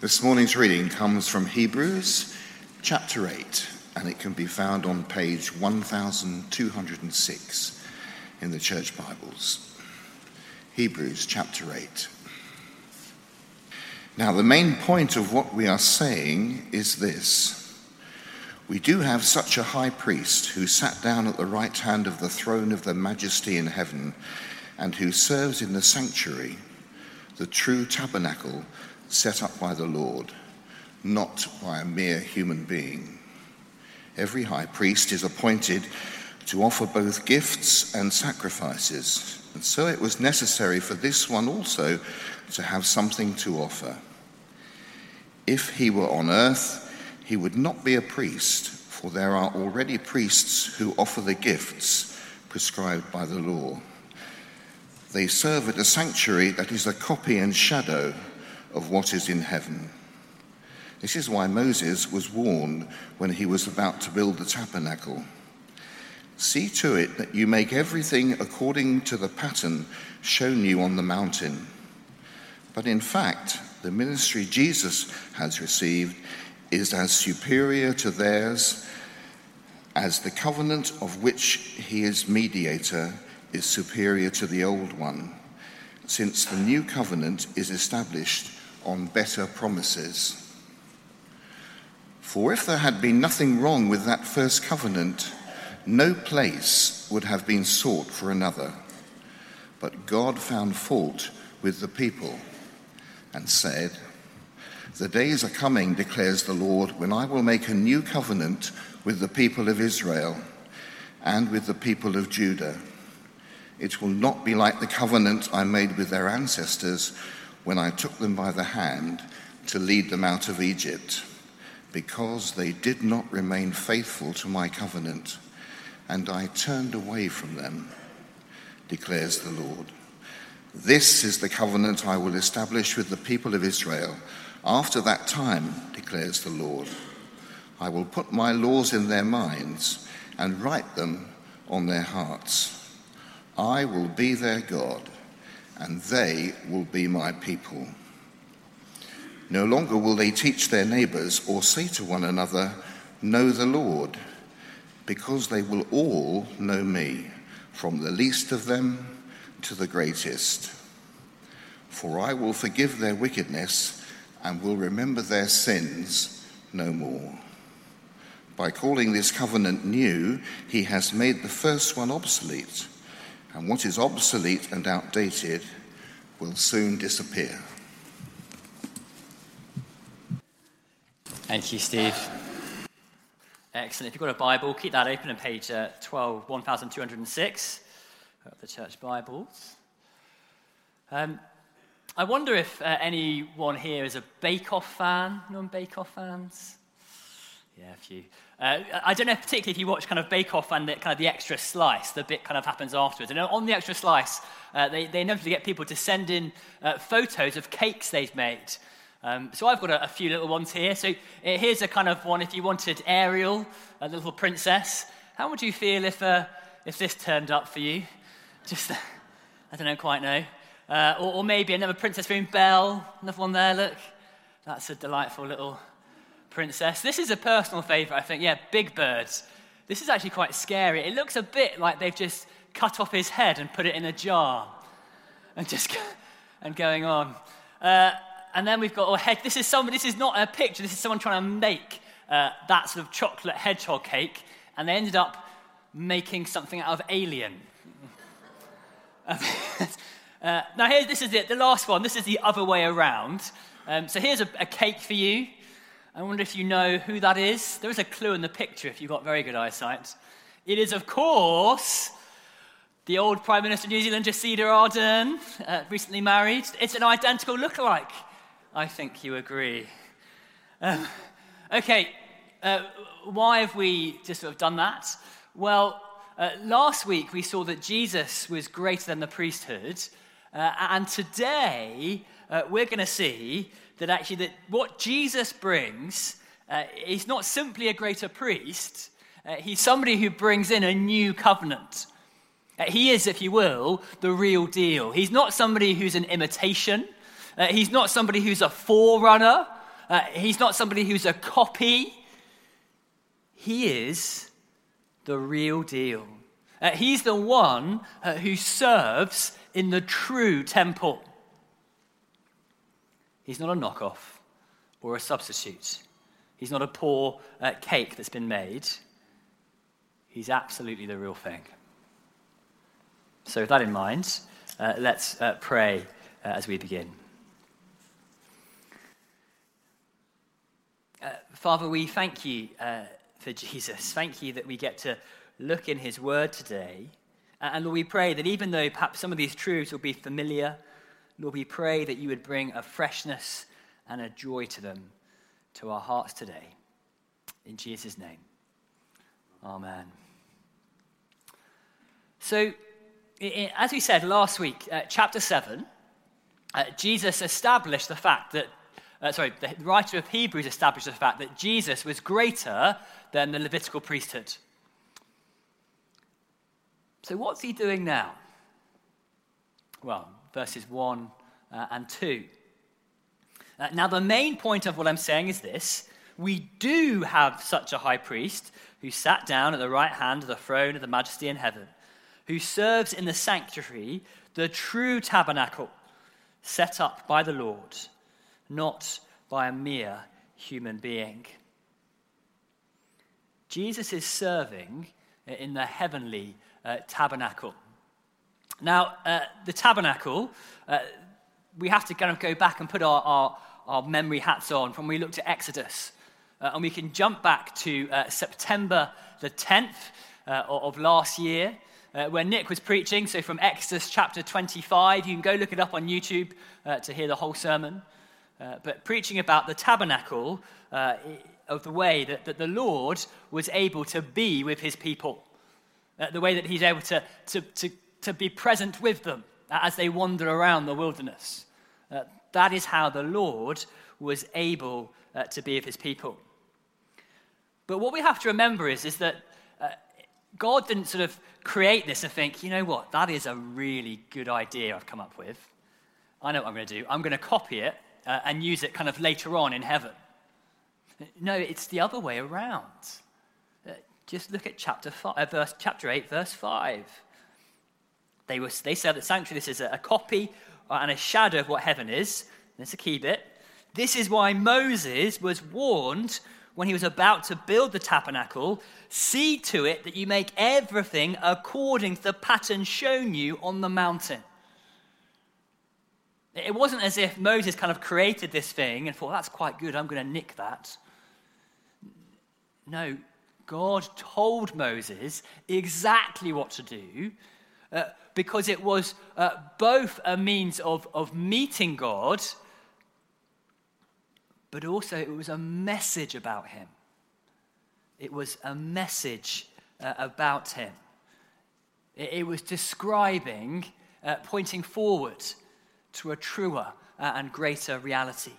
This morning's reading comes from Hebrews chapter 8, and it can be found on page 1206 in the Church Bibles. Hebrews chapter 8. Now, the main point of what we are saying is this We do have such a high priest who sat down at the right hand of the throne of the majesty in heaven and who serves in the sanctuary, the true tabernacle set up by the Lord, not by a mere human being. Every high priest is appointed to offer both gifts and sacrifices, and so it was necessary for this one also to have something to offer. If he were on earth, he would not be a priest, for there are already priests who offer the gifts prescribed by the law. They serve at a sanctuary that is a copy and shadow of what is in heaven. This is why Moses was warned when he was about to build the tabernacle. See to it that you make everything according to the pattern shown you on the mountain. But in fact, the ministry Jesus has received is as superior to theirs as the covenant of which he is mediator is superior to the old one, since the new covenant is established on better promises. For if there had been nothing wrong with that first covenant, no place would have been sought for another. But God found fault with the people and said, The days are coming, declares the Lord, when I will make a new covenant with the people of Israel and with the people of Judah. It will not be like the covenant I made with their ancestors when I took them by the hand to lead them out of Egypt, because they did not remain faithful to my covenant, and I turned away from them, declares the Lord. This is the covenant I will establish with the people of Israel. After that time, declares the Lord, I will put my laws in their minds and write them on their hearts. I will be their God and they will be my people. No longer will they teach their neighbors or say to one another, Know the Lord, because they will all know me, from the least of them to the greatest. For I will forgive their wickedness and will remember their sins no more. By calling this covenant new, he has made the first one obsolete and what is obsolete and outdated will soon disappear. Thank you, Steve. Excellent. If you've got a Bible, keep that open on page uh, 12, 1206 of the Church Bibles. Um, I wonder if uh, anyone here is a Bake Off fan. Non Bake Off fans? Yeah, a few. Uh, I don't know particularly if you watch kind of Bake Off and the, kind of the extra slice, the bit kind of happens afterwards. And on the extra slice, uh, they, they inevitably get people to send in uh, photos of cakes they've made. Um, so I've got a, a, few little ones here. So uh, here's a kind of one if you wanted Ariel, a little princess. How would you feel if, uh, if this turned up for you? Just, I don't know, quite know. Uh, or, or maybe another princess named Belle, another one there, look. That's a delightful little princess. This is a personal favourite, I think. Yeah, Big Birds. This is actually quite scary. It looks a bit like they've just cut off his head and put it in a jar and just and going on. Uh, and then we've got oh, head. This is somebody. This is not a picture. This is someone trying to make uh, that sort of chocolate hedgehog cake, and they ended up making something out of alien. uh, now here, this is it. The last one. This is the other way around. Um, so here's a, a cake for you. I wonder if you know who that is. There is a clue in the picture if you've got very good eyesight. It is, of course, the old Prime Minister of New Zealand, Jacinda Ardern, uh, recently married. It's an identical look-alike. I think you agree. Um, okay, uh, why have we just sort of done that? Well, uh, last week we saw that Jesus was greater than the priesthood, uh, and today uh, we're going to see that actually that what Jesus brings, uh, he's not simply a greater priest, uh, he's somebody who brings in a new covenant. Uh, he is, if you will, the real deal. He's not somebody who's an imitation. Uh, he's not somebody who's a forerunner. Uh, he's not somebody who's a copy. He is the real deal. Uh, he's the one who serves in the true temple. He's not a knockoff or a substitute. He's not a poor uh, cake that's been made. He's absolutely the real thing. So, with that in mind, uh, let's uh, pray uh, as we begin. Uh, Father, we thank you uh, for Jesus. Thank you that we get to look in his word today. And Lord, we pray that even though perhaps some of these truths will be familiar, Lord, we pray that you would bring a freshness and a joy to them, to our hearts today. In Jesus' name. Amen. So, as we said last week, uh, chapter 7, uh, Jesus established the fact that, uh, sorry, the writer of Hebrews established the fact that Jesus was greater than the Levitical priesthood. So, what's he doing now? Well, verses 1 uh, and 2. Uh, now, the main point of what I'm saying is this we do have such a high priest who sat down at the right hand of the throne of the majesty in heaven, who serves in the sanctuary, the true tabernacle set up by the Lord, not by a mere human being. Jesus is serving in the heavenly uh, tabernacle. Now, uh, the tabernacle, uh, we have to kind of go back and put our, our, our memory hats on from when we looked at Exodus. Uh, and we can jump back to uh, September the 10th uh, of last year, where Nick was preaching. So, from Exodus chapter 25, you can go look it up on YouTube to hear the whole sermon. but preaching about the tabernacle of the way that, that the Lord was able to be with his people uh, the way that he's able to, to, to, to be present with them as they wander around the wilderness. Uh, that is how the Lord was able uh, to be with his people. But what we have to remember is, is that uh, God didn't sort of create this and think, you know what, that is a really good idea I've come up with. I know what I'm going to do. I'm going to copy it uh, and use it kind of later on in heaven. No, it's the other way around. Just look at chapter, five, uh, verse, chapter 8, verse 5. They, were, they said that sanctuary, this is a, a copy and a shadow of what heaven is. That's a key bit. This is why Moses was warned when he was about to build the tabernacle see to it that you make everything according to the pattern shown you on the mountain. It wasn't as if Moses kind of created this thing and thought, that's quite good, I'm going to nick that. No, God told Moses exactly what to do uh, because it was uh, both a means of, of meeting God, but also it was a message about him. It was a message uh, about him. It, it was describing, uh, pointing forward to a truer uh, and greater reality,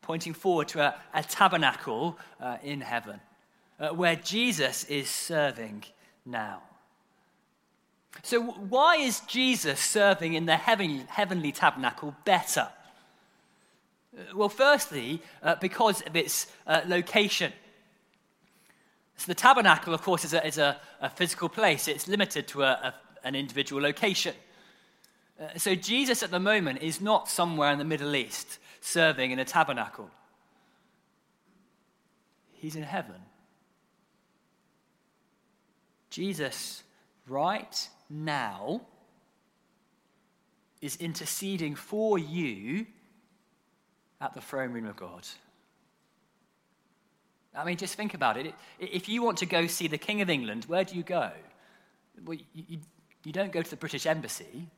pointing forward to a, a tabernacle uh, in heaven uh, where Jesus is serving now. So, why is Jesus serving in the heavenly, heavenly tabernacle better? Uh, well, firstly, uh, because of its uh, location. So, the tabernacle, of course, is a, is a, a physical place, it's limited to a, an individual location. Uh, so, Jesus at the moment is not somewhere in the Middle East serving in a tabernacle, he's in heaven. Jesus, right now, is interceding for you at the throne room of God. I mean, just think about it. If you want to go see the King of England, where do you go? Well, you, you don't go to the British Embassy,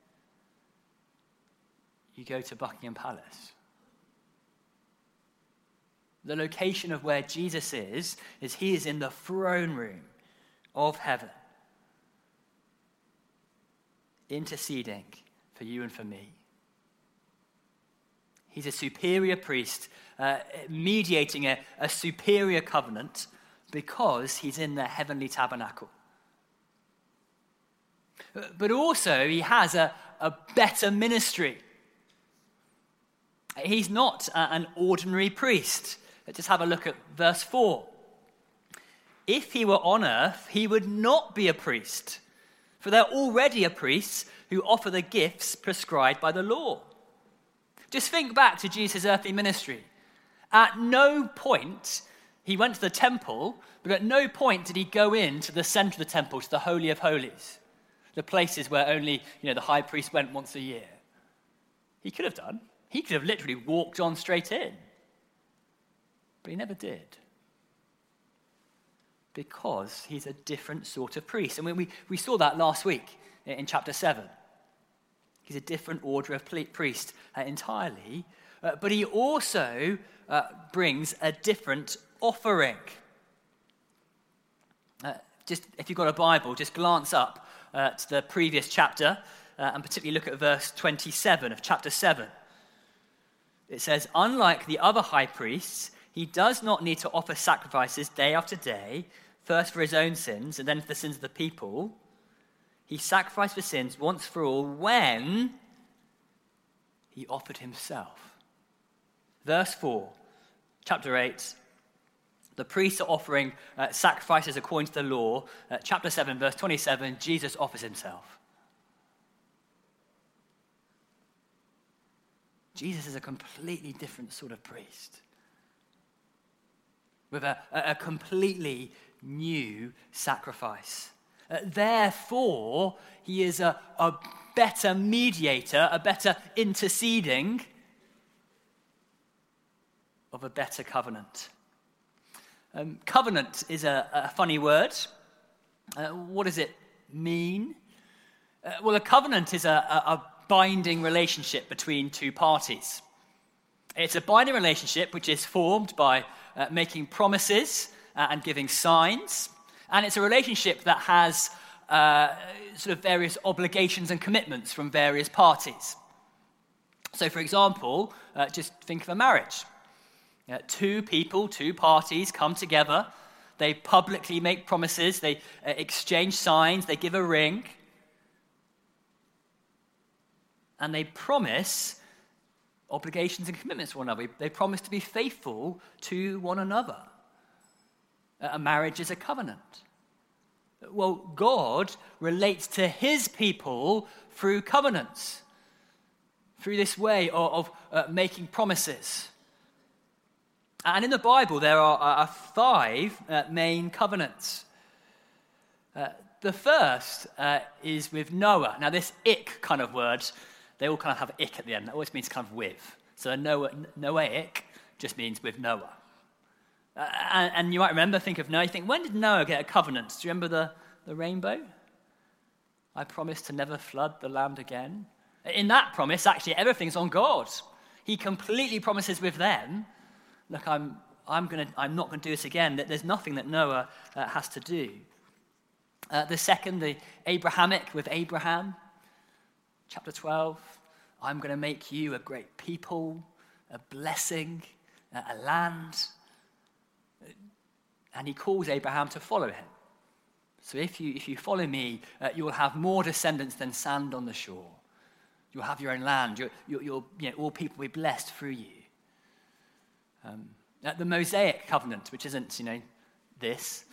you go to Buckingham Palace. The location of where Jesus is, is he is in the throne room of heaven, interceding for you and for me. He's a superior priest, uh, mediating a, a superior covenant because he's in the heavenly tabernacle. But also, he has a, a better ministry. He's not an ordinary priest. Let's just have a look at verse 4. If he were on earth, he would not be a priest, for they're already a priests who offer the gifts prescribed by the law. Just think back to Jesus' earthly ministry. At no point he went to the temple, but at no point did he go into the center of the temple, to the Holy of Holies, the places where only you know, the high priest went once a year. He could have done. He could have literally walked on straight in. But he never did. Because he's a different sort of priest. And we, we saw that last week in chapter 7. He's a different order of priest uh, entirely. Uh, but he also uh, brings a different offering. Uh, just if you've got a Bible, just glance up uh, to the previous chapter and particularly look at verse 27 of chapter 7. It says, Unlike the other high priests, he does not need to offer sacrifices day after day, first for his own sins and then for the sins of the people. He sacrificed for sins once for all when he offered himself. Verse 4, chapter 8. The priests are offering uh, sacrifices according to the law. Uh, chapter 7, verse 27, Jesus offers himself. Jesus is a completely different sort of priest with a, a completely new sacrifice. Uh, therefore, he is a, a better mediator, a better interceding of a better covenant. Um, covenant is a, a funny word. Uh, what does it mean? Uh, well, a covenant is a, a, binding relationship between two parties. It's a binding relationship which is formed by uh, making promises and giving signs. And it's a relationship that has uh, sort of various obligations and commitments from various parties. So, for example, uh, just think of a marriage. Uh, two people, two parties come together, they publicly make promises, they uh, exchange signs, they give a ring, and they promise obligations and commitments to one another. They promise to be faithful to one another. A marriage is a covenant. Well, God relates to his people through covenants, through this way of, of uh, making promises. And in the Bible, there are, are five uh, main covenants. Uh, the first uh, is with Noah. Now, this ik kind of word they all kind of have ik at the end. That always means kind of with. So Noah, Noahic just means with Noah. Uh, and, and, you might remember, think of Noah, you think, when did Noah get a covenant? Do you remember the, the rainbow? I promise to never flood the land again. In that promise, actually, everything's on God. He completely promises with them, look, I'm, I'm, gonna, I'm not going to do this again. That there's nothing that Noah uh, has to do. Uh, the second, the Abrahamic with Abraham chapter 12. I'm going to make you a great people, a blessing, a land. And he calls Abraham to follow him. So if you, if you follow me, uh, you will have more descendants than sand on the shore. You'll have your own land. You're, you're, you're you know, all people will be blessed through you. Um, the Mosaic covenant, which isn't, you know, this,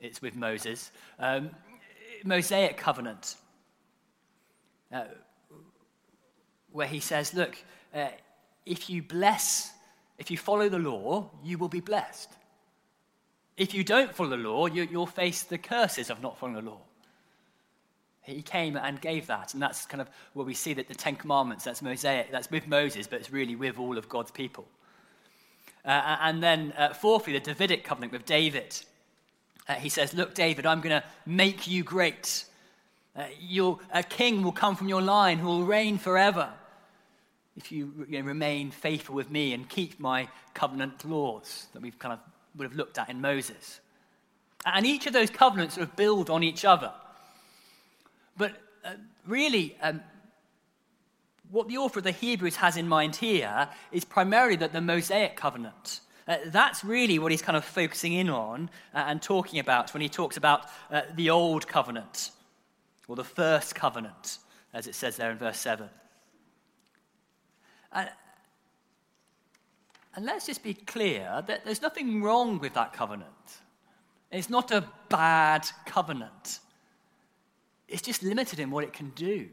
it's with Moses. Um, Mosaic covenant. Uh, where he says, Look, uh, if you bless, if you follow the law, you will be blessed. If you don't follow the law, you, will face the curses of not following the law. He came and gave that, and that's kind of where we see that the Ten Commandments, that's Mosaic, that's with Moses, but it's really with all of God's people. Uh, and then, uh, fourthly, the Davidic covenant with David. Uh, he says, Look, David, I'm going to make you great. Uh, a king will come from your line who will reign forever if you, you know, remain faithful with me and keep my covenant laws that we've kind of would have looked at in Moses. And each of those covenants sort of build on each other. But uh, really, um, what the author of the Hebrews has in mind here is primarily that the Mosaic covenant. Uh, that's really what he's kind of focusing in on uh, and talking about when he talks about uh, the old covenant, or the first covenant, as it says there in verse 7. And, let's just be clear that there's nothing wrong with that covenant. It's not a bad covenant. It's just limited in what it can do.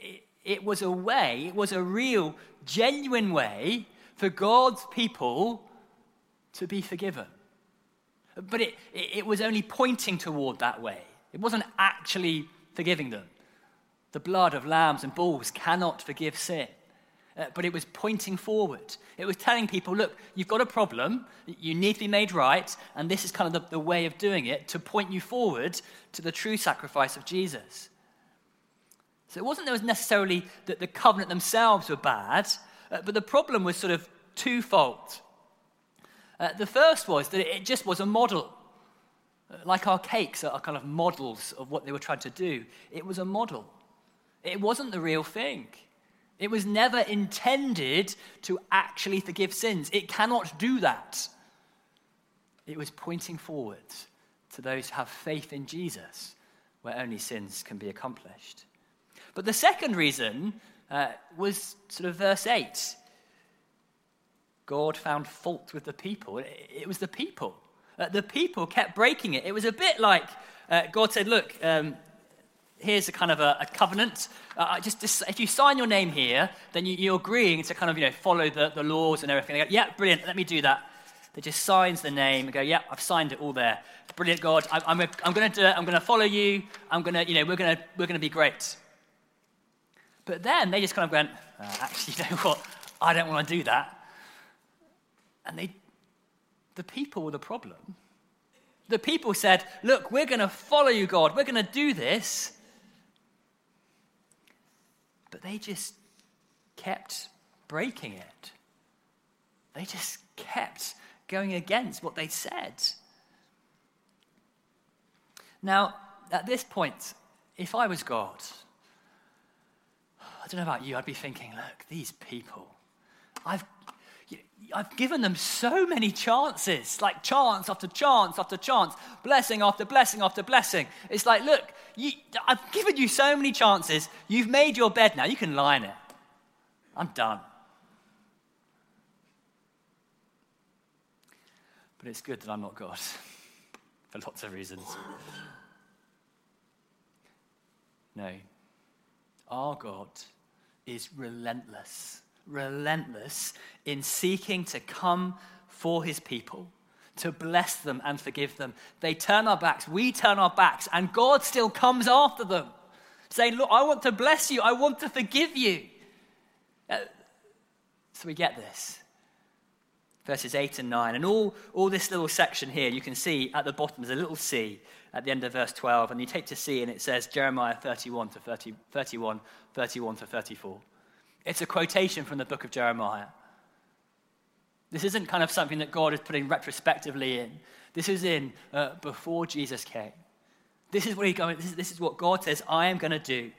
It, it was a way, it was a real, genuine way for God's people to be forgiven. But it, it, was only pointing toward that way, it wasn't actually forgiving them. The blood of lambs and bulls cannot forgive sin. Uh, but it was pointing forward. It was telling people, look, you've got a problem, you need to be made right, and this is kind of the, the way of doing it to point you forward to the true sacrifice of Jesus. So it wasn't necessarily that the covenant themselves were bad, uh, but the problem was sort of twofold. Uh, the first was that it just was a model. Uh, like our cakes are kind of models of what they were trying to do. It was a model. It wasn't the real thing. It was never intended to actually forgive sins. It cannot do that. It was pointing forward to those who have faith in Jesus, where only sins can be accomplished. But the second reason uh, was sort of verse 8. God found fault with the people. It, was the people. Uh, the people kept breaking it. It was a bit like uh, God said, Look, um, here's a kind of a, a covenant. Uh, just, just, if you sign your name here, then you, are agreeing to kind of you know follow the, the laws and everything. They go, yeah, brilliant. Let me do that. They just signs the name and go, yeah, I've signed it all there. Brilliant, God. I, I'm, I'm going to do it. I'm going to follow you. I'm going to, you know, we're going to, we're going to be great. But then they just kind of went, uh, actually, you know what? I don't want to do that. And they, the people were the problem. The people said, look, we're going to follow you, God. We're going to do this. But they just kept breaking it. They just kept going against what they said. Now, at this point, if I was God, I don't know about you, I'd be thinking, look, these people, I've, I've given them so many chances, like chance after chance after chance, blessing after blessing after blessing. It's like, look, you, I've given you so many chances. You've made your bed now. You can lie in it. I'm done. But it's good that I'm not God for lots of reasons. No. Our God is relentless, relentless in seeking to come for his people to bless them and forgive them. They turn our backs, we turn our backs, and God still comes after them, saying, Look, I want to bless you, I want to forgive you. Uh, so we get this. Verses 8 and 9. And all, all this little section here, you can see at the bottom there's a little C at the end of verse 12. And you take to C and it says Jeremiah 31 to 30, 31, 31 to 34. It's a quotation from the book of Jeremiah. This isn't kind of something that God is putting retrospectively in. This is in uh, before Jesus came. This is what he going. This is, this is what God says. I am going to do.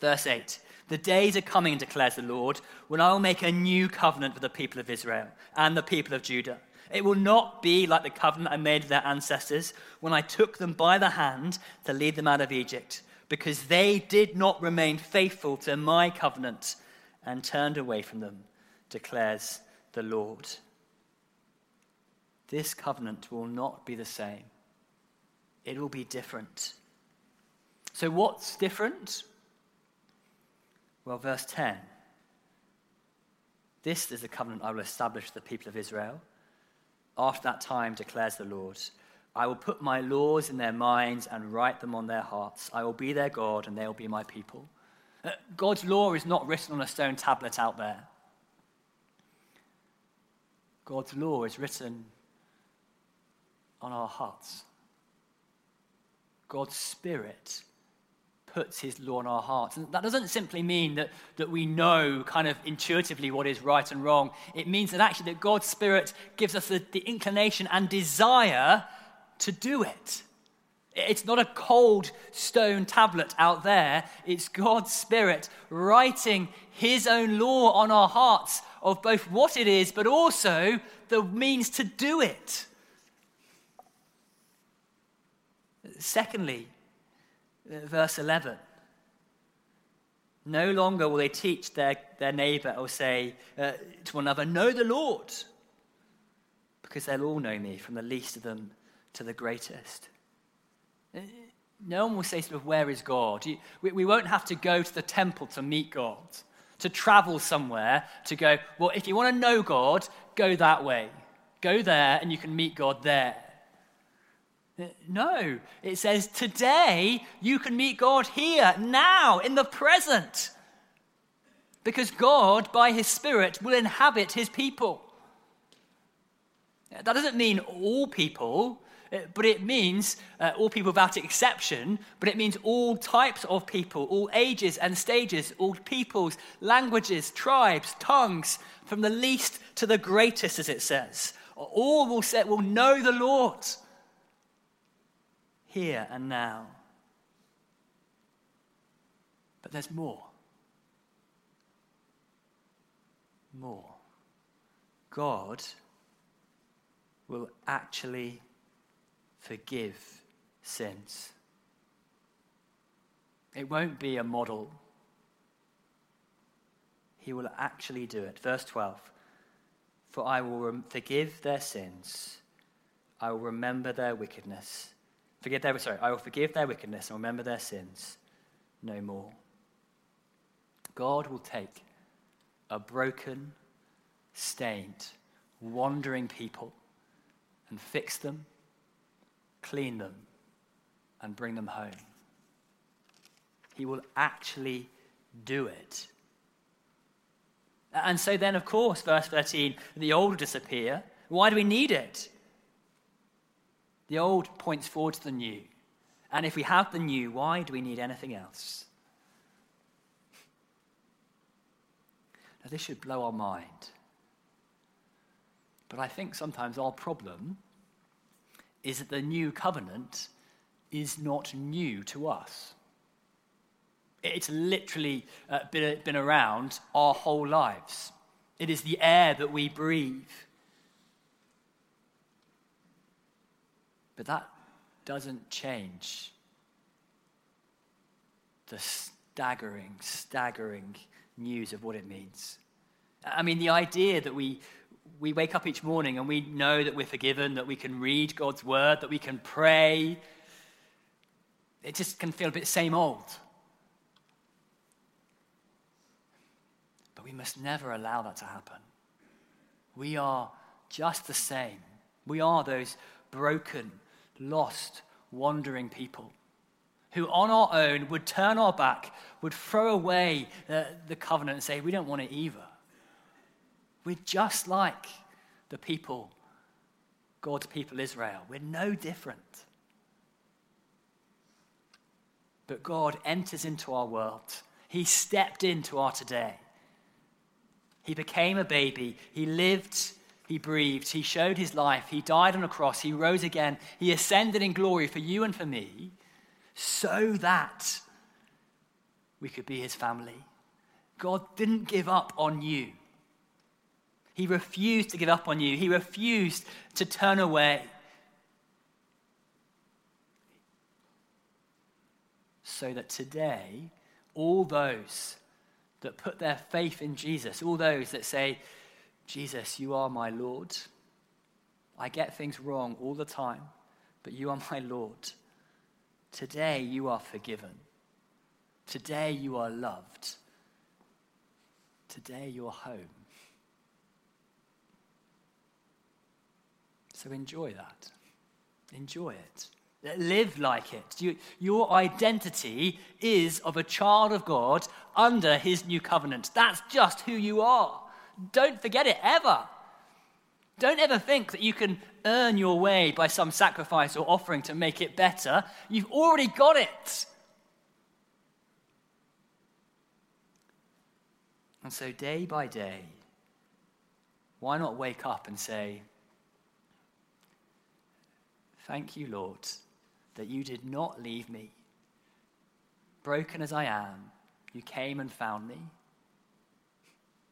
Verse eight. The days are coming, declares the Lord, when I will make a new covenant with the people of Israel and the people of Judah. It will not be like the covenant I made with their ancestors when I took them by the hand to lead them out of Egypt, because they did not remain faithful to my covenant and turned away from them declares the Lord. This covenant will not be the same, it will be different. So, what's different? Well, verse 10 This is the covenant I will establish with the people of Israel. After that time, declares the Lord, I will put my laws in their minds and write them on their hearts. I will be their God, and they will be my people. Uh, God's law is not written on a stone tablet out there. God's law is written on our hearts. God's Spirit puts His law on our hearts. And that doesn't simply mean that, that we know kind of intuitively what is right and wrong. It means that actually that God's Spirit gives us the, the inclination and desire to do it. It's not a cold stone tablet out there. It's God's Spirit writing His own law on our hearts of both what it is, but also the means to do it. Secondly, verse 11. No longer will they teach their, their neighbor or say uh, to one another, Know the Lord, because they'll all know me, from the least of them to the greatest. Uh, no one will say, sort of, Where is God? we, we won't have to go to the temple to meet God, to travel somewhere to go, Well, if you want to know God, go that way. Go there and you can meet God there. No, it says today you can meet God here, now, in the present. Because God, by His Spirit, will inhabit His people. That doesn't mean all people, uh, but it means uh, all people without exception, but it means all types of people, all ages and stages, all peoples, languages, tribes, tongues, from the least to the greatest, as it says. All will, say, will know the Lord here and now. But there's more. More. God will actually forgive sins. It won't be a model. He will actually do it. Verse 12 For I will forgive their sins, I will remember their wickedness. Forgive their, sorry, I will forgive their wickedness and remember their sins no more. God will take a broken, stained, wandering people and fix them, clean them, and bring them home. He will actually do it. And so then, of course, verse 13, the old disappear. Why do we need it? The old points forward to the new. And if we have the new, why do we need anything else? Now, this should blow our mind. But I think sometimes our problem is that the new covenant is not new to us. It's literally uh, been, been around our whole lives. It is the air that we breathe. But that doesn't change the staggering, staggering news of what it means. I mean, the idea that we, we wake up each morning and we know that we're forgiven, that we can read God's word, that we can pray, it just can feel a bit same old. But we must never allow that to happen. We are just the same. We are those broken, lost, wandering people who on our own would turn our back, would throw away the, the covenant and say, We don't want it either. We're just like the people, God's people Israel. We're no different. But God enters into our world. He stepped into our today. He became a baby. He lived he breathed, he showed his life, he died on a cross, he rose again, he ascended in glory for you and for me, so that we could be his family. God didn't give up on you. He refused to give up on you. He refused to turn away. So that today, all those that put their faith in Jesus, all those that say, Jesus, you are my Lord. I get things wrong all the time, but you are my Lord. Today you are forgiven. Today you are loved. Today you're home. So enjoy that. Enjoy it. Live like it. You, your identity is of a child of God under his new covenant. That's just who you are. Don't forget it ever. Don't ever think that you can earn your way by some sacrifice or offering to make it better. You've already got it. And so, day by day, why not wake up and say, Thank you, Lord, that you did not leave me. Broken as I am, you came and found me.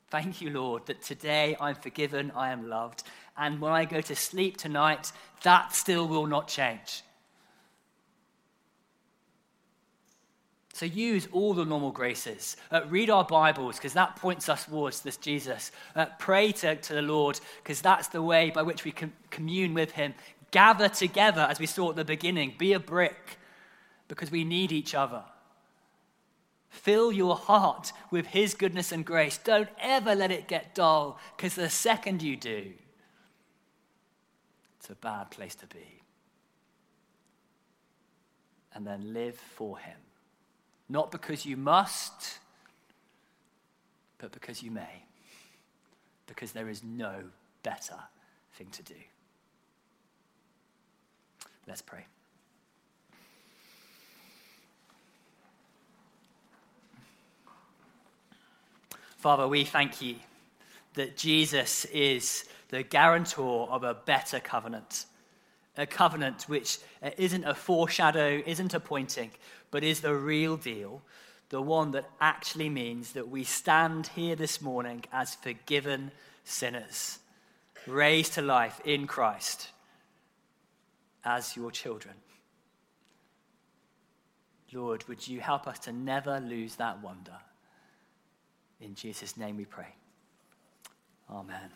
Thank you, Lord, that today I'm forgiven, I am loved. And when I go to sleep tonight, that still will not change. So use all the normal graces. Uh, read our Bibles because that points us towards this Jesus. Uh, pray to, to the Lord because that's the way by which we can commune with Him. Gather together as we saw at the beginning. Be a brick because we need each other. Fill your heart with His goodness and grace. Don't ever let it get dull because the second you do, it's a bad place to be. And then live for Him. Not because you must, but because you may. Because there is no better thing to do. Let's pray. Father, we thank you that Jesus is the guarantor of a better covenant a covenant which uh, isn't a foreshadow, isn't a pointing, but is the real deal, the one that actually means that we stand here this morning as forgiven sinners, raised to life in Christ as your children. Lord, would you help us to never lose that wonder? In Jesus' name we pray. Amen.